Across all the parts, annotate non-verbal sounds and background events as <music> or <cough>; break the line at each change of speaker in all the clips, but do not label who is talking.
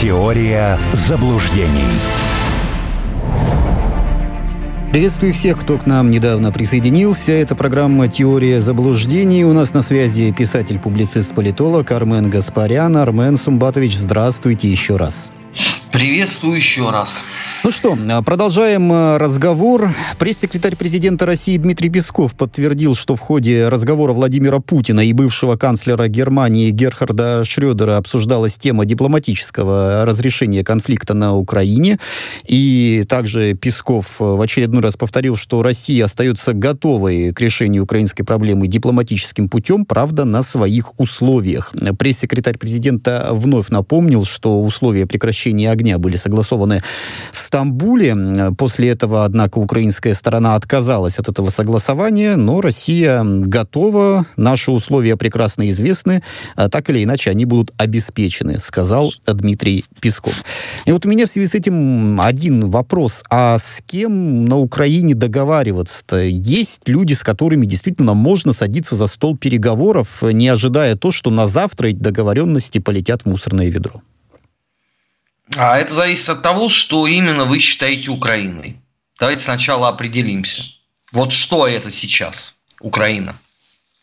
Теория заблуждений.
Приветствую всех, кто к нам недавно присоединился. Это программа «Теория заблуждений». У нас на связи писатель-публицист-политолог Армен Гаспарян. Армен Сумбатович, здравствуйте еще раз.
Приветствую еще раз.
Ну что, продолжаем э, разговор. Пресс-секретарь президента России Дмитрий Песков подтвердил, что в ходе разговора Владимира Путина и бывшего канцлера Германии Герхарда Шрёдера обсуждалась тема дипломатического разрешения конфликта на Украине. И также Песков э, в очередной раз повторил, что Россия остается готовой к решению украинской проблемы дипломатическим путем, правда, на своих условиях. Пресс-секретарь президента вновь напомнил, что условия прекращения огня были согласованы в Стамбуле. После этого, однако, украинская сторона отказалась от этого согласования, но Россия готова, наши условия прекрасно известны, а так или иначе они будут обеспечены, сказал Дмитрий Песков. И вот у меня в связи с этим один вопрос. А с кем на Украине договариваться-то? Есть люди, с которыми действительно можно садиться за стол переговоров, не ожидая то, что на завтра эти договоренности полетят в мусорное ведро?
А это зависит от того, что именно вы считаете Украиной. Давайте сначала определимся. Вот что это сейчас Украина?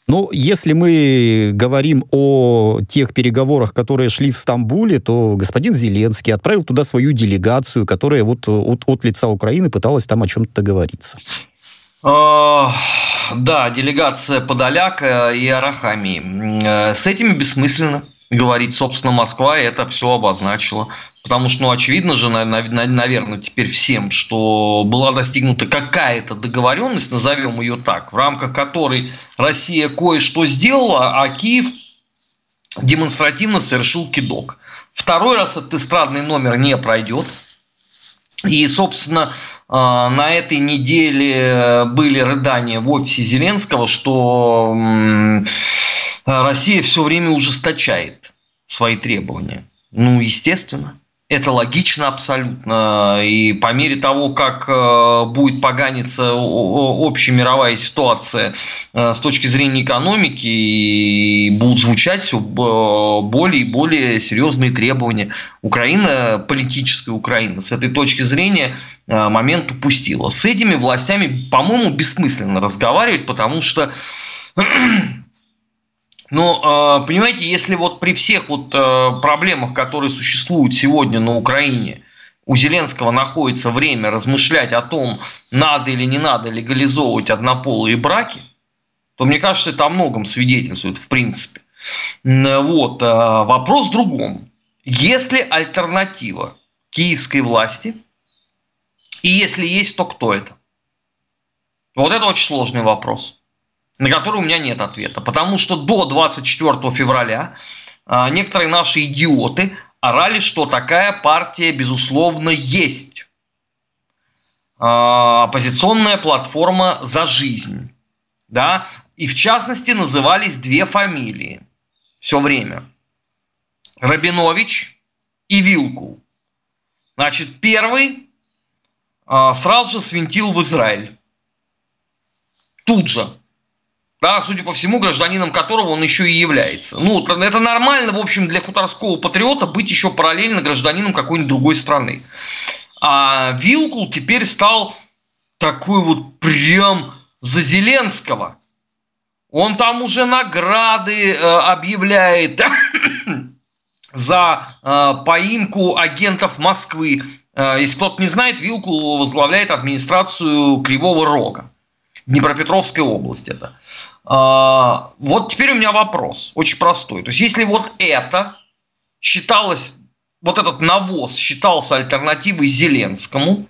Ну, если мы говорим о тех переговорах, которые шли в Стамбуле, то господин Зеленский отправил туда свою делегацию, которая вот от, от лица Украины пыталась там о чем-то договориться.
А, да, делегация Подоляка и Арахами. Э, с этими бессмысленно говорить, собственно, Москва это все обозначила. Потому что, ну, очевидно же, наверное, теперь всем, что была достигнута какая-то договоренность, назовем ее так, в рамках которой Россия кое-что сделала, а Киев демонстративно совершил кидок. Второй раз этот эстрадный номер не пройдет. И, собственно, а, на этой неделе были рыдания в офисе Зеленского, что Россия все время ужесточает свои требования. Ну, естественно. Это логично абсолютно. И по мере того, как э, будет поганиться общая мировая ситуация э, с точки зрения экономики, будут звучать все более и более серьезные требования. Украина, политическая Украина, с этой точки зрения э, момент упустила. С этими властями, по-моему, бессмысленно разговаривать, потому что но, а, понимаете, если вот при всех вот а, проблемах, которые существуют сегодня на Украине, у Зеленского находится время размышлять о том, надо или не надо легализовывать однополые браки, то мне кажется, это о многом свидетельствует в принципе. Вот. А, вопрос в другом. Если альтернатива киевской власти, и если есть, то кто это? Вот это очень сложный вопрос на который у меня нет ответа. Потому что до 24 февраля а, некоторые наши идиоты орали, что такая партия, безусловно, есть. А, оппозиционная платформа «За жизнь». Да? И в частности назывались две фамилии все время. Рабинович и Вилку. Значит, первый а, сразу же свинтил в Израиль. Тут же да, судя по всему, гражданином которого он еще и является. Ну, это нормально, в общем, для хуторского патриота быть еще параллельно гражданином какой-нибудь другой страны. А Вилкул теперь стал такой вот прям за Зеленского. Он там уже награды э, объявляет <coughs> за э, поимку агентов Москвы. Э, если кто-то не знает, Вилкул возглавляет администрацию Кривого Рога. Днепропетровской области это. А, вот теперь у меня вопрос, очень простой. То есть, если вот это считалось, вот этот навоз считался альтернативой Зеленскому,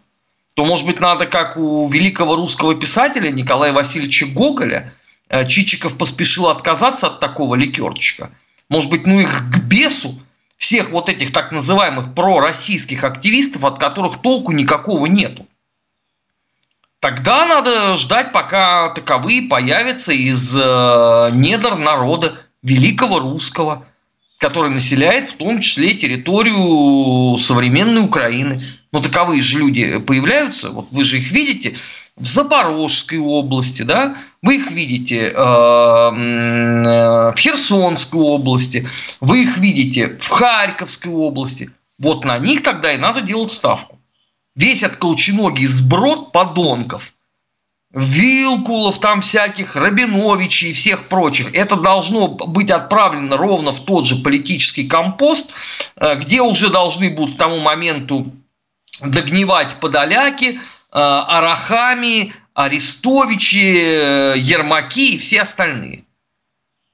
то, может быть, надо, как у великого русского писателя Николая Васильевича Гоголя, э, Чичиков поспешил отказаться от такого ликерчика. Может быть, ну их к бесу, всех вот этих так называемых пророссийских активистов, от которых толку никакого нету. Тогда надо ждать, пока таковые появятся из э, недр народа великого русского, который населяет в том числе территорию современной Украины. Но таковые же люди появляются, вот вы же их видите в Запорожской области, да, вы их видите э, э, в Херсонской области, вы их видите в Харьковской области. Вот на них тогда и надо делать ставку. Весь этот колченогий сброд подонков, Вилкулов там всяких, Рабиновичей и всех прочих, это должно быть отправлено ровно в тот же политический компост, э, где уже должны будут к тому моменту догнивать подоляки, э, Арахами, Арестовичи, э, Ермаки и все остальные.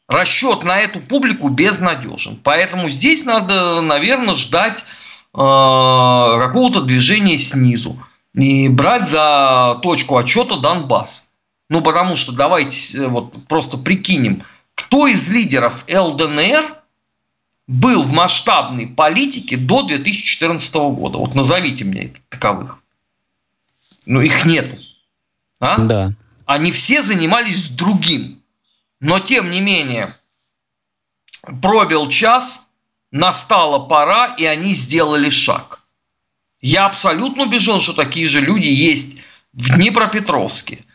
Расчет на эту публику безнадежен. Поэтому здесь надо, наверное, ждать какого-то движения снизу и брать за точку отчета Донбасс. Ну, потому что давайте э, вот просто прикинем, кто из лидеров ЛДНР был в масштабной политике до 2014 года? Вот назовите мне таковых. Ну, их нету.
А? Да.
Они все занимались другим. Но, тем не менее, пробил час, настала пора, и они сделали шаг. Я абсолютно убежден, что такие же люди есть в Днепропетровске,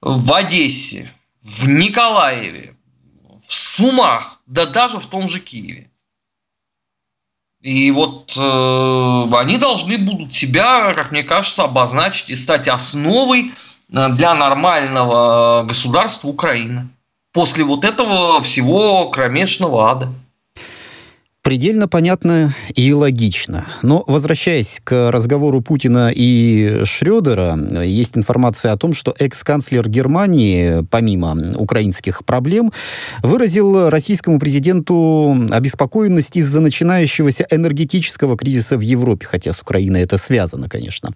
в Одессе, в Николаеве, в Сумах, да даже в том же Киеве. И вот э, они должны будут себя, как мне кажется, обозначить и стать основой э, для нормального государства Украины. После вот этого всего кромешного ада.
Предельно понятно и логично. Но возвращаясь к разговору Путина и Шредера, есть информация о том, что экс-канцлер Германии, помимо украинских проблем, выразил российскому президенту обеспокоенность из-за начинающегося энергетического кризиса в Европе, хотя с Украиной это связано, конечно.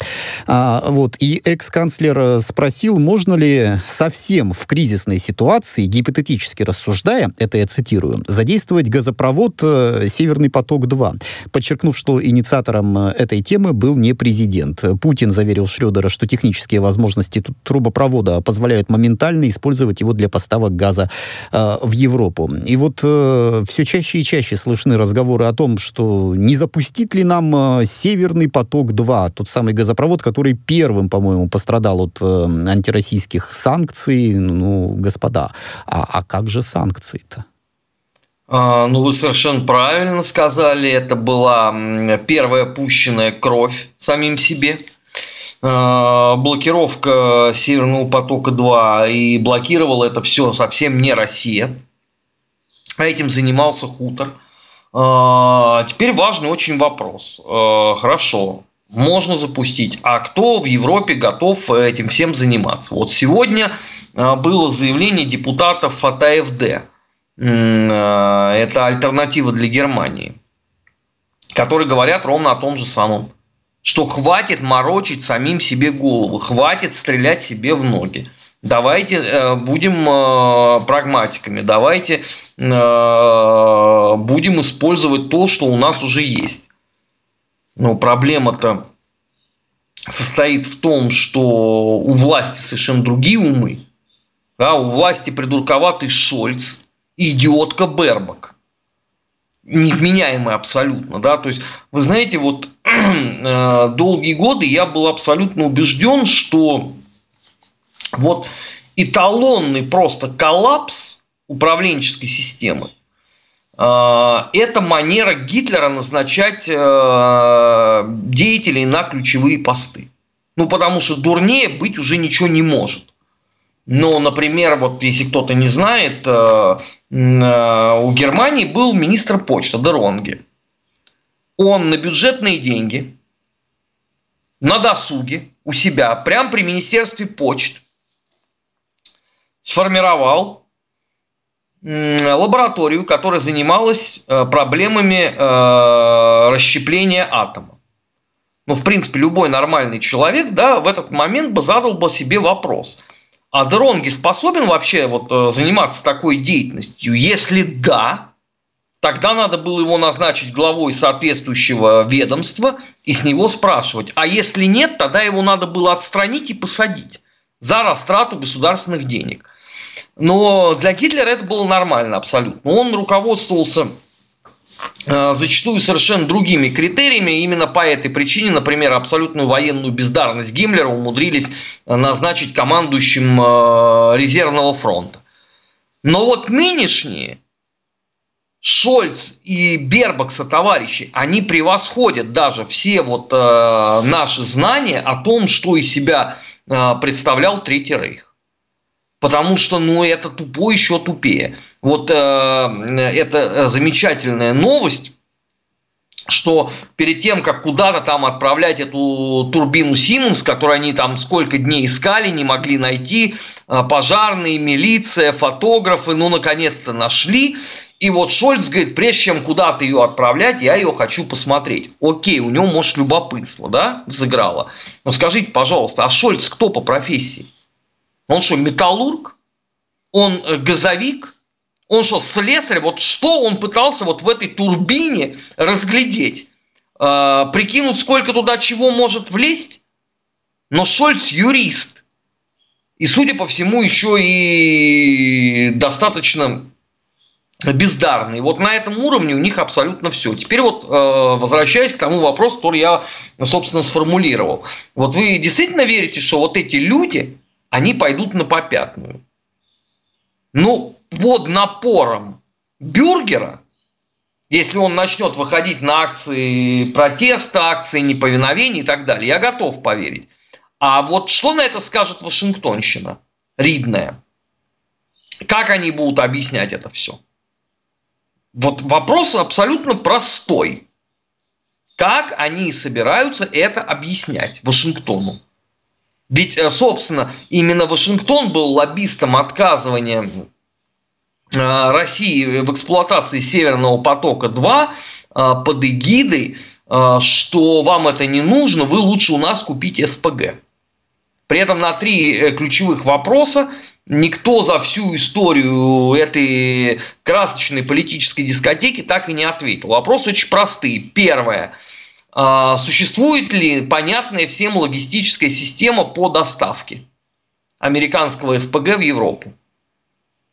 А, вот, и экс-канцлер спросил, можно ли совсем в кризисной ситуации, гипотетически рассуждая, это я цитирую, задействовать газопровод э, «Северный поток-2», подчеркнув, что инициатором э, этой темы был не президент. Путин заверил Шредера, что технические возможности трубопровода позволяют моментально использовать его для поставок газа э, в Европу. И вот э, все чаще и чаще слышны разговоры о том, что не запустить ли нам э, «Северный поток-2», тот самый газопровод, который первым, по-моему, пострадал от э, антироссийских санкций. Ну, господа, а, а как же санкции-то?
А, ну, вы совершенно правильно сказали. Это была первая пущенная кровь самим себе. А, блокировка Северного потока-2 и блокировала это все совсем не Россия. Этим занимался хутор. А, теперь важный очень вопрос. Хорошо, можно запустить. А кто в Европе готов этим всем заниматься? Вот сегодня было заявление депутатов от АФД – это альтернатива для Германии, которые говорят ровно о том же самом, что хватит морочить самим себе голову, хватит стрелять себе в ноги. Давайте э, будем э, прагматиками, давайте будем использовать то, что у нас уже есть. Но проблема-то состоит в том, что у власти совершенно другие умы. Да, у власти придурковатый Шольц – идиотка Бербак. Невменяемая абсолютно, да, то есть, вы знаете, вот <clears throat> э, долгие годы я был абсолютно убежден, что вот эталонный просто коллапс управленческой системы э, это манера Гитлера назначать э, деятелей на ключевые посты. Ну, потому что дурнее быть уже ничего не может. Но, например, вот если кто-то не знает, э, э, у Германии был министр почты Деронги. Он на бюджетные деньги, на досуге у себя, прямо при Министерстве почт, сформировал лабораторию, которая занималась э, проблемами расщепления атома. Ну, в принципе, любой нормальный человек, да, в этот момент бы задал бы себе вопрос – а Дронги способен вообще вот э, заниматься такой деятельностью? Если да, тогда надо было его назначить главой соответствующего ведомства и с него спрашивать. А если нет, тогда его надо было отстранить и посадить за растрату государственных денег. Но для Гитлера это было нормально абсолютно. Он руководствовался зачастую совершенно другими критериями. Именно по этой причине, например, абсолютную военную бездарность Гиммлера умудрились назначить командующим э, резервного фронта. Но вот нынешние Шольц и Бербакса, товарищи, они превосходят даже все вот э, наши знания о том, что из себя э, представлял Третий Рейх. Потому что, ну, это тупо еще тупее. Вот э, это замечательная новость, что перед тем, как куда-то там отправлять эту турбину Симмонс, которую они там сколько дней искали, не могли найти, э, пожарные, милиция, фотографы, ну, наконец-то нашли, и вот Шольц говорит, прежде чем куда-то ее отправлять, я ее хочу посмотреть. Окей, у него, может, любопытство, да, взыграло. Но скажите, пожалуйста, а Шольц кто по профессии? Он что, металлург? Он э, газовик? Он что, слесарь? Вот что он пытался вот в этой турбине разглядеть? Э, прикинуть, сколько туда чего может влезть? Но Шольц юрист. И, судя по всему, еще и достаточно бездарные. Вот на этом уровне у них абсолютно все. Теперь вот э, возвращаясь к тому вопросу, который я, собственно, сформулировал. Вот вы действительно верите, что вот эти люди, они пойдут на попятную? Ну, под напором бюргера, если он начнет выходить на акции протеста, акции неповиновения и так далее, я готов поверить. А вот что на это скажет Вашингтонщина, Ридная? Как они будут объяснять это все? Вот вопрос абсолютно простой. Как они собираются это объяснять Вашингтону? Ведь, э, собственно, именно Вашингтон был лоббистом отказывания э, России в эксплуатации Северного потока-2 э, под эгидой, что вам это не нужно, вы лучше у нас купите СПГ. При этом на три ключевых вопроса никто за всю историю этой красочной политической дискотеки так и не ответил. Вопросы очень простые. Первое. А, существует ли понятная всем логистическая система по доставке американского СПГ в Европу?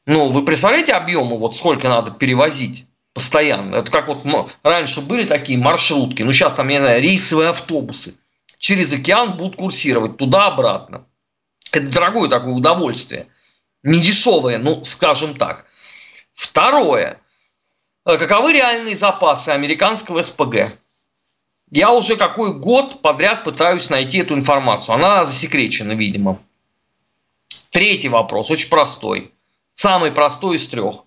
Ну, вы представляете объемы, вот сколько надо перевозить постоянно? Это как вот раньше были такие маршрутки, ну сейчас там, я не знаю, рейсовые автобусы через океан будут курсировать туда-обратно. Это дорогое такое удовольствие недешевые, ну, скажем так. Второе. Э, каковы реальные запасы американского СПГ? Я уже какой год подряд пытаюсь найти эту информацию. Она засекречена, видимо. Третий вопрос, очень простой. Самый простой из трех.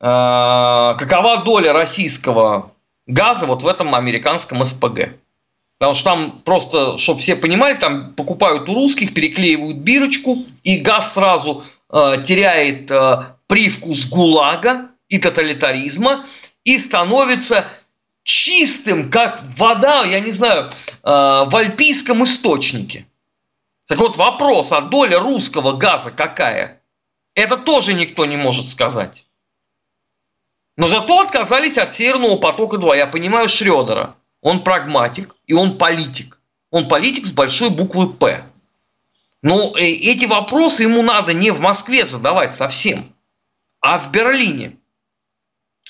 Э, какова доля российского газа вот в этом американском СПГ? Потому что там просто, чтобы все понимали, там покупают у русских, переклеивают бирочку, и газ сразу Э, теряет э, привкус гулага и тоталитаризма и становится чистым, как вода, я не знаю, э, в альпийском источнике. Так вот вопрос, а доля русского газа какая? Это тоже никто не может сказать. Но зато отказались от Северного потока-2. Я понимаю Шредера. Он прагматик и он политик. Он политик с большой буквы «П». Но э, эти вопросы ему надо не в Москве задавать совсем, а в Берлине.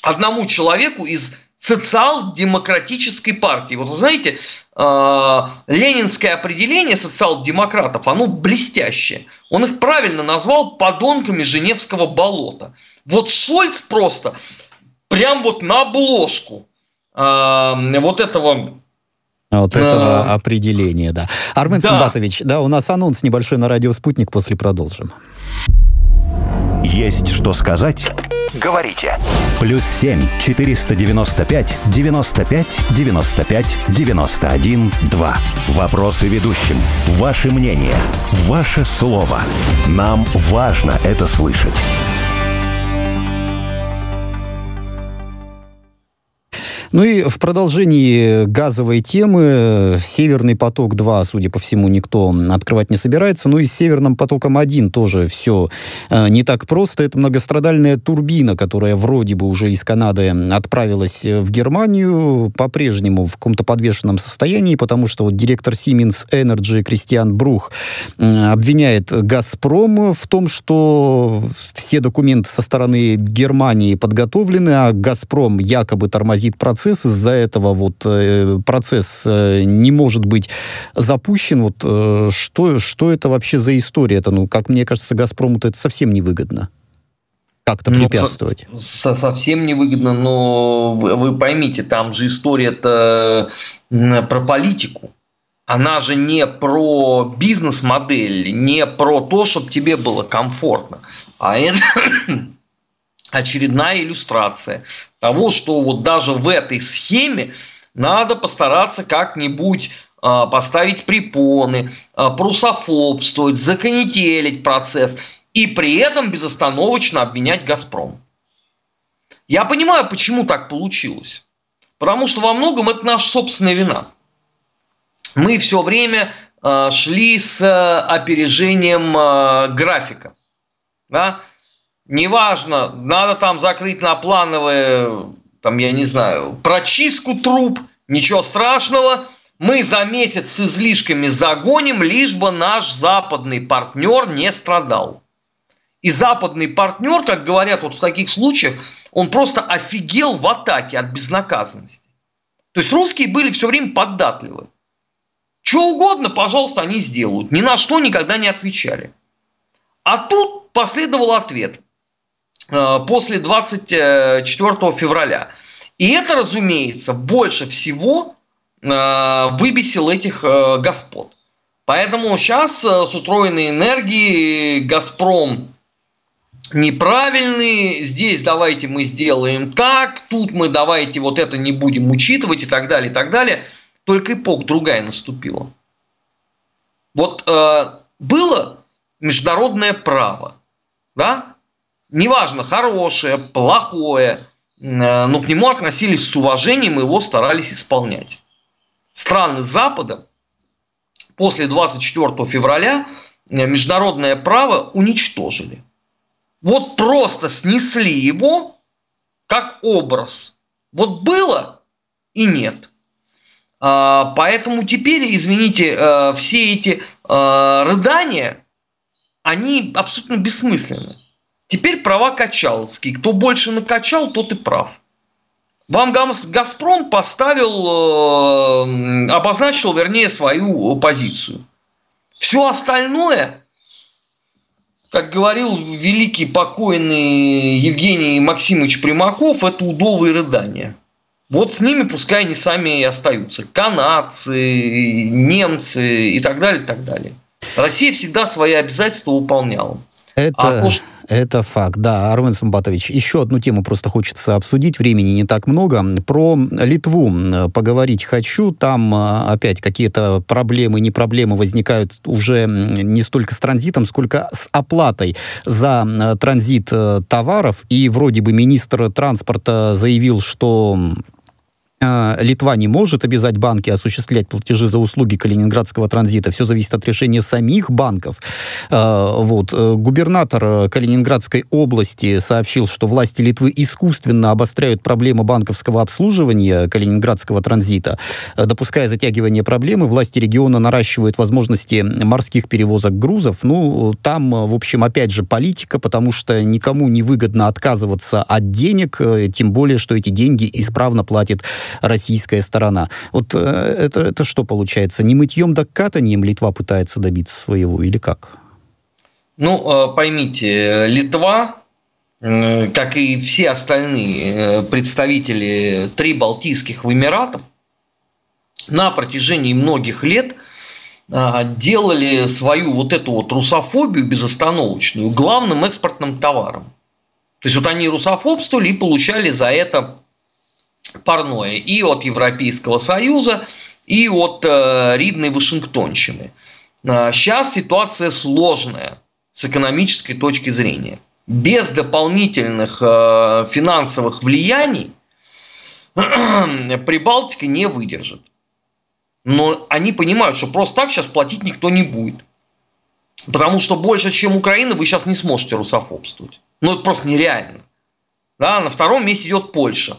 Одному человеку из социал-демократической партии. Вот вы знаете, э, ленинское определение социал-демократов, оно блестящее. Он их правильно назвал подонками Женевского болота. Вот Шольц просто прям вот на обложку э, вот этого
вот этого а... определения, да. Армен да. Сумбатович, да, у нас анонс небольшой на радио «Спутник», после продолжим.
Есть что сказать? Говорите. Плюс семь четыреста девяносто пять девяносто пять девяносто пять девяносто один два. Вопросы ведущим. Ваше мнение. Ваше слово. Нам важно это слышать.
Ну и в продолжении газовой темы Северный поток-2, судя по всему, никто открывать не собирается. Ну и с Северным потоком-1 тоже все э, не так просто. Это многострадальная турбина, которая вроде бы уже из Канады отправилась в Германию, по-прежнему в каком-то подвешенном состоянии, потому что вот директор Siemens Energy Кристиан Брух э, обвиняет «Газпром» в том, что все документы со стороны Германии подготовлены, а «Газпром» якобы тормозит процесс процесс, из-за этого вот э, процесс э, не может быть запущен. Вот э, что, что это вообще за история? Это, ну, как мне кажется, Газпрому-то это совсем невыгодно. как-то ну, препятствовать?
Ну, со совсем невыгодно, но вы, вы поймите, там же история-то про политику. Она же не про бизнес-модель, не про то, чтобы тебе было комфортно, а это очередная иллюстрация того, что вот даже в этой схеме надо постараться как-нибудь а, поставить препоны, а, прусофобствовать, законетелить процесс и при этом безостановочно обвинять «Газпром». Я понимаю, почему так получилось. Потому что во многом это наша собственная вина. Мы все время э, шли с опережением графика. Да? Неважно, надо там закрыть на плановое, там, я не знаю, прочистку труб, ничего страшного – мы за месяц с излишками загоним, лишь бы наш западный партнер не страдал. И западный партнер, как говорят вот в таких случаях, он просто офигел в атаке от безнаказанности. То есть русские были все время податливы. Что угодно, пожалуйста, они сделают. Ни на что никогда не отвечали. А тут последовал ответ после 24 февраля. И это, разумеется, больше всего Э, выбесил этих э, господ. Поэтому сейчас э, с утроенной энергией «Газпром» неправильный, здесь давайте мы сделаем так, тут мы давайте вот это не будем учитывать и так далее, и так далее. Только эпоха другая наступила. Вот э, было международное право, да, неважно, хорошее, плохое, э, но к нему относились с уважением и его старались исполнять страны Запада после 24 февраля э, международное право уничтожили. Вот просто снесли его как образ. Вот было и нет. А, поэтому теперь, извините, э, все эти рыдания, они абсолютно бессмысленны. Теперь права качаловские. Кто больше накачал, тот и прав. Вам Газпром поставил, э, обозначил, вернее, свою позицию. Все остальное, как говорил великий покойный Евгений Максимович Примаков, это удовые рыдания. Вот с ними пускай они сами и остаются. Канадцы, немцы и так далее, и так далее. Россия всегда свои обязательства выполняла.
Это, а то, что... это факт, да. Армен Сумбатович, еще одну тему просто хочется обсудить, времени не так много. Про Литву поговорить хочу. Там а, опять какие-то проблемы, не проблемы возникают уже не столько с транзитом, сколько с оплатой за транзит э, товаров. И вроде бы министр транспорта заявил, что Литва не может обязать банки осуществлять платежи за услуги калининградского транзита. Все зависит от решения самих банков. А, вот. Э, губернатор Калининградской области сообщил, что власти Литвы искусственно обостряют проблемы банковского обслуживания калининградского транзита. Э, допуская затягивание проблемы, власти региона наращивают возможности морских перевозок грузов. Ну, там, в общем, опять же, политика, потому что никому не выгодно отказываться от денег, э, тем более, что эти деньги исправно платит российская сторона. Вот э, это, это что получается? Не мытьем да катанием Литва пытается добиться своего или как?
Ну, э, поймите, Литва, э, как и все остальные представители три балтийских эмиратов, на протяжении многих лет делали свою вот эту вот русофобию безостановочную главным экспортным товаром. То есть вот они русофобствовали и получали за это парное и от Европейского Союза, и от э, Ридной Вашингтонщины. Сейчас э, ситуация сложная с экономической точки зрения. Без дополнительных э, финансовых влияний <clears throat> Прибалтика не выдержит. Но они понимают, что просто так сейчас платить никто не будет. Потому что больше, чем Украина, вы сейчас не сможете русофобствовать. Ну, это просто нереально. Да, на втором месте идет Польша.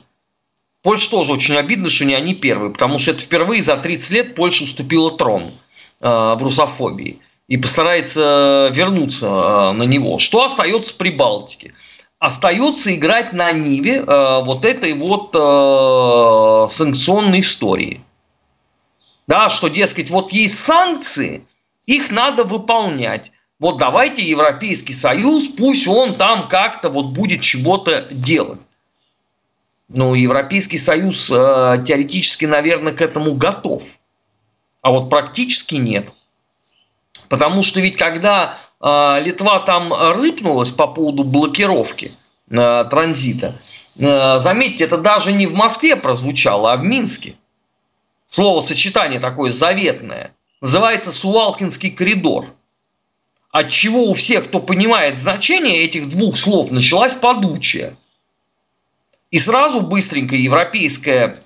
Польша тоже очень обидно, что не они первые, потому что это впервые за 30 лет Польша уступила трон э, в русофобии и постарается вернуться э, на него. Что остается при Балтике? Остается играть на Ниве э, вот этой вот санкционной истории. Да, что, дескать, вот есть санкции, их надо выполнять. Вот давайте Европейский Союз, пусть он там как-то вот будет чего-то делать. Ну, Европейский Союз э, теоретически, наверное, к этому готов. А вот практически нет. Потому что ведь когда э, Литва там рыпнулась по поводу блокировки э, транзита, э, заметьте, это даже не в Москве прозвучало, а в Минске. Словосочетание такое заветное. Называется Сувалкинский коридор. От чего у всех, кто понимает значение этих двух слов, началась подучая. И сразу быстренько европейская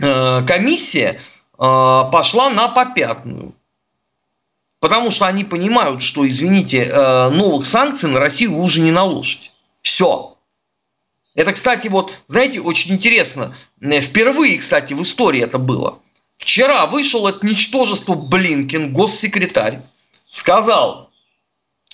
э, комиссия – Э, пошла на попятную. Потому что они понимают, что, извините, э, новых санкций на Россию вы уже не наложите. Все. Это, кстати, вот, знаете, очень интересно. Впервые, кстати, в истории это было. Вчера вышел это ничтожество Блинкин, госсекретарь, сказал,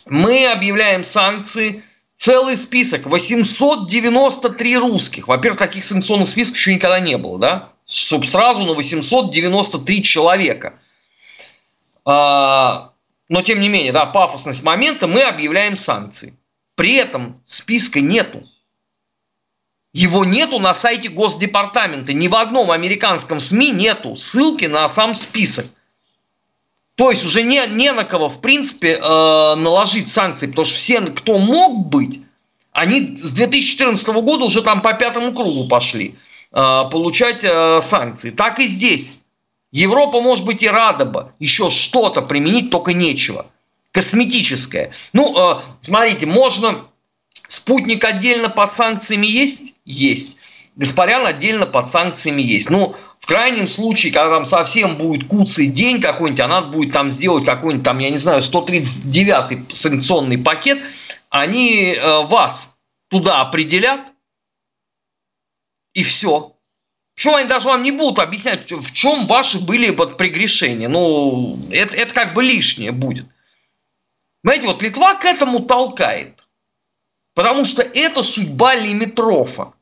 мы объявляем санкции, целый список, 893 русских. Во-первых, таких санкционных списков еще никогда не было, да? чтобы сразу на 893 человека. А, но тем не менее, да, пафосность момента, мы объявляем санкции. При этом списка нету. Его нету на сайте Госдепартамента. Ни в одном американском СМИ нету ссылки на сам список. То есть уже не, не на кого, в принципе, э, наложить санкции, потому что все, кто мог быть, они с 2014 года уже там по пятому кругу пошли. Э, получать э, санкции. Так и здесь. Европа, может быть, и рада бы еще что-то применить, только нечего. Косметическое. Ну, э, смотрите, можно... Спутник отдельно под санкциями есть? Есть. Гаспарян отдельно под санкциями есть. Ну, крайнем случае, когда там совсем будет куцый день какой-нибудь, а надо будет там сделать какой-нибудь там, я не знаю, 139-й санкционный пакет, они вас туда определят, и все. Почему они даже вам не будут объяснять, в чем ваши были вот прегрешения? Ну, это, это как бы лишнее будет. Знаете, вот Литва к этому толкает. Потому что это судьба лимитрофа.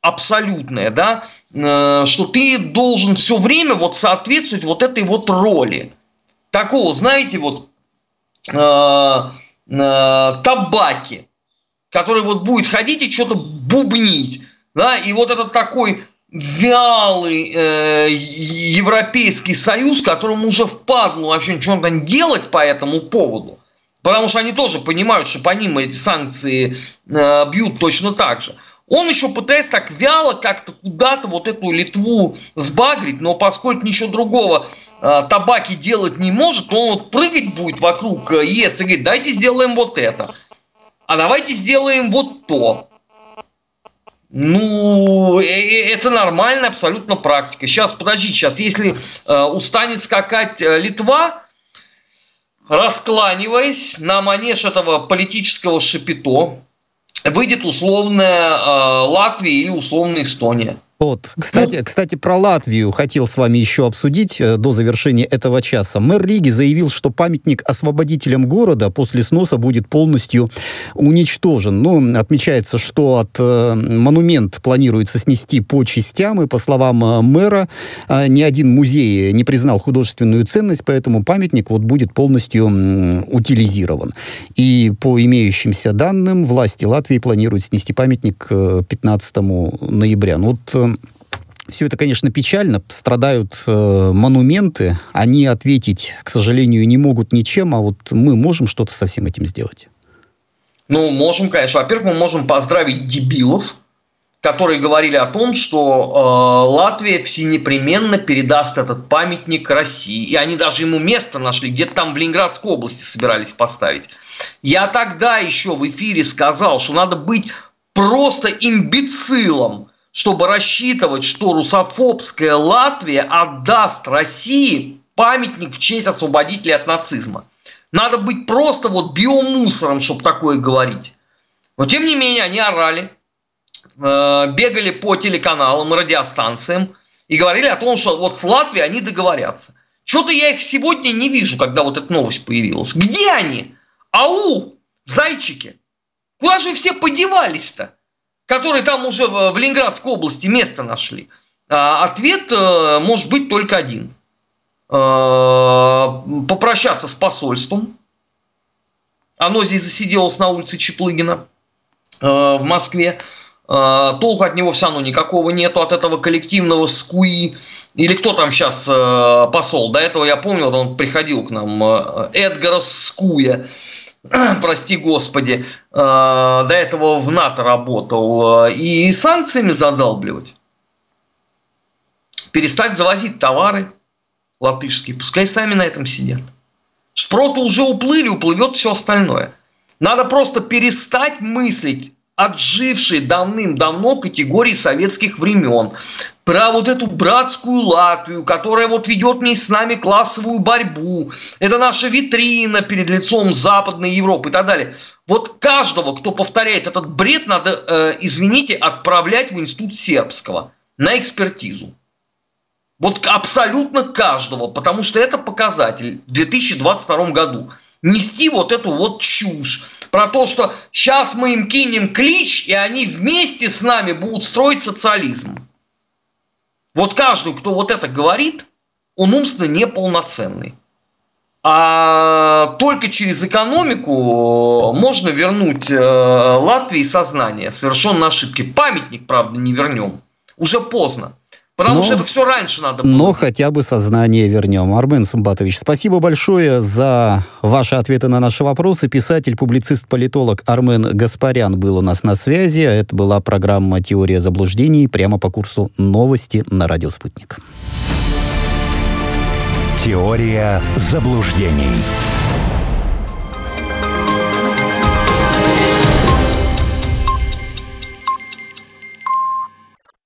Абсолютная, да, э, что ты должен все время вот соответствовать вот этой вот роли. Такого, знаете, вот э, э, табаки, который вот будет ходить и что-то бубнить. Да, и вот этот такой вялый э, Европейский Союз, которому уже впадло вообще что-то делать по этому поводу, потому что они тоже понимают, что по ним эти санкции э, бьют точно так же. Он еще пытается так вяло как-то куда-то вот эту Литву сбагрить, но поскольку ничего другого э, табаки делать не может, он вот прыгать будет вокруг э, ЕС и говорит, дайте сделаем вот это, а давайте сделаем вот то. Ну, э, э, это нормальная абсолютно практика. Сейчас, подожди, сейчас, если э, устанет скакать э, Литва, раскланиваясь на манеж этого политического шапито, выйдет условная э, Латвия или условная Эстония.
Вот, кстати, кстати, про Латвию хотел с вами еще обсудить э, до завершения этого часа. Мэр Риги заявил, что памятник освободителям города после сноса будет полностью уничтожен. Ну, отмечается, что от э, монумент планируется снести по частям, и по словам э, мэра, э, ни один музей не признал художественную ценность, поэтому памятник вот будет полностью э, утилизирован. И по имеющимся данным, власти Латвии планируют снести памятник э, 15 ноября. Ну, вот все это, конечно, печально. Страдают э, монументы. Они ответить, к сожалению, не могут ничем, а вот мы можем что-то со всем этим сделать.
Ну, можем, конечно. Во-первых, мы можем поздравить дебилов, которые говорили о том, что э, Латвия всенепременно передаст этот памятник России. И они даже ему место нашли, где-то там в Ленинградской области собирались поставить. Я тогда еще в эфире сказал, что надо быть просто имбецилом, чтобы рассчитывать, что русофобская Латвия отдаст России памятник в честь освободителей от нацизма. Надо быть просто вот биомусором, чтобы такое говорить. Но тем не менее они орали, э, бегали по телеканалам радиостанциям и говорили о том, что вот с Латвией они договорятся. Что-то я их сегодня не вижу, когда вот эта новость появилась. Где они? Ау, зайчики. Куда же все подевались-то? Которые там уже в Ленинградской области место нашли? А, ответ э, может быть только один. Э, попрощаться с посольством, Оно здесь засиделось на улице Чеплыгина э, в Москве. Толку от него все равно никакого нету, от этого коллективного скуи. Или кто там сейчас посол? До этого я помню, он приходил к нам, Эдгара Скуя. <clears throat> прости господи, до этого в НАТО работал, и санкциями задалбливать. Перестать завозить товары латышские, пускай сами на этом сидят. Шпроты уже уплыли, уплывет все остальное. Надо просто перестать мыслить отжившие давным-давно категории советских времен, про вот эту братскую Латвию, которая вот ведет вместе с нами классовую борьбу. Это наша витрина перед лицом Западной Европы и так далее. Вот каждого, кто повторяет этот бред, надо, э, извините, отправлять в институт сербского на экспертизу. Вот абсолютно каждого, потому что это показатель в 2022 году – нести вот эту вот чушь про то, что сейчас мы им кинем клич, и они вместе с нами будут строить социализм. Вот каждый, кто вот это говорит, он умственно неполноценный. А только через экономику можно вернуть э, Латвии сознание совершенной ошибки. Памятник, правда, не вернем. Уже поздно. Потому но, что это все раньше надо было.
Но хотя бы сознание вернем. Армен Сумбатович, спасибо большое за ваши ответы на наши вопросы. Писатель, публицист, политолог Армен Гаспарян был у нас на связи. Это была программа «Теория заблуждений» прямо по курсу «Новости» на радио «Спутник».
Теория заблуждений.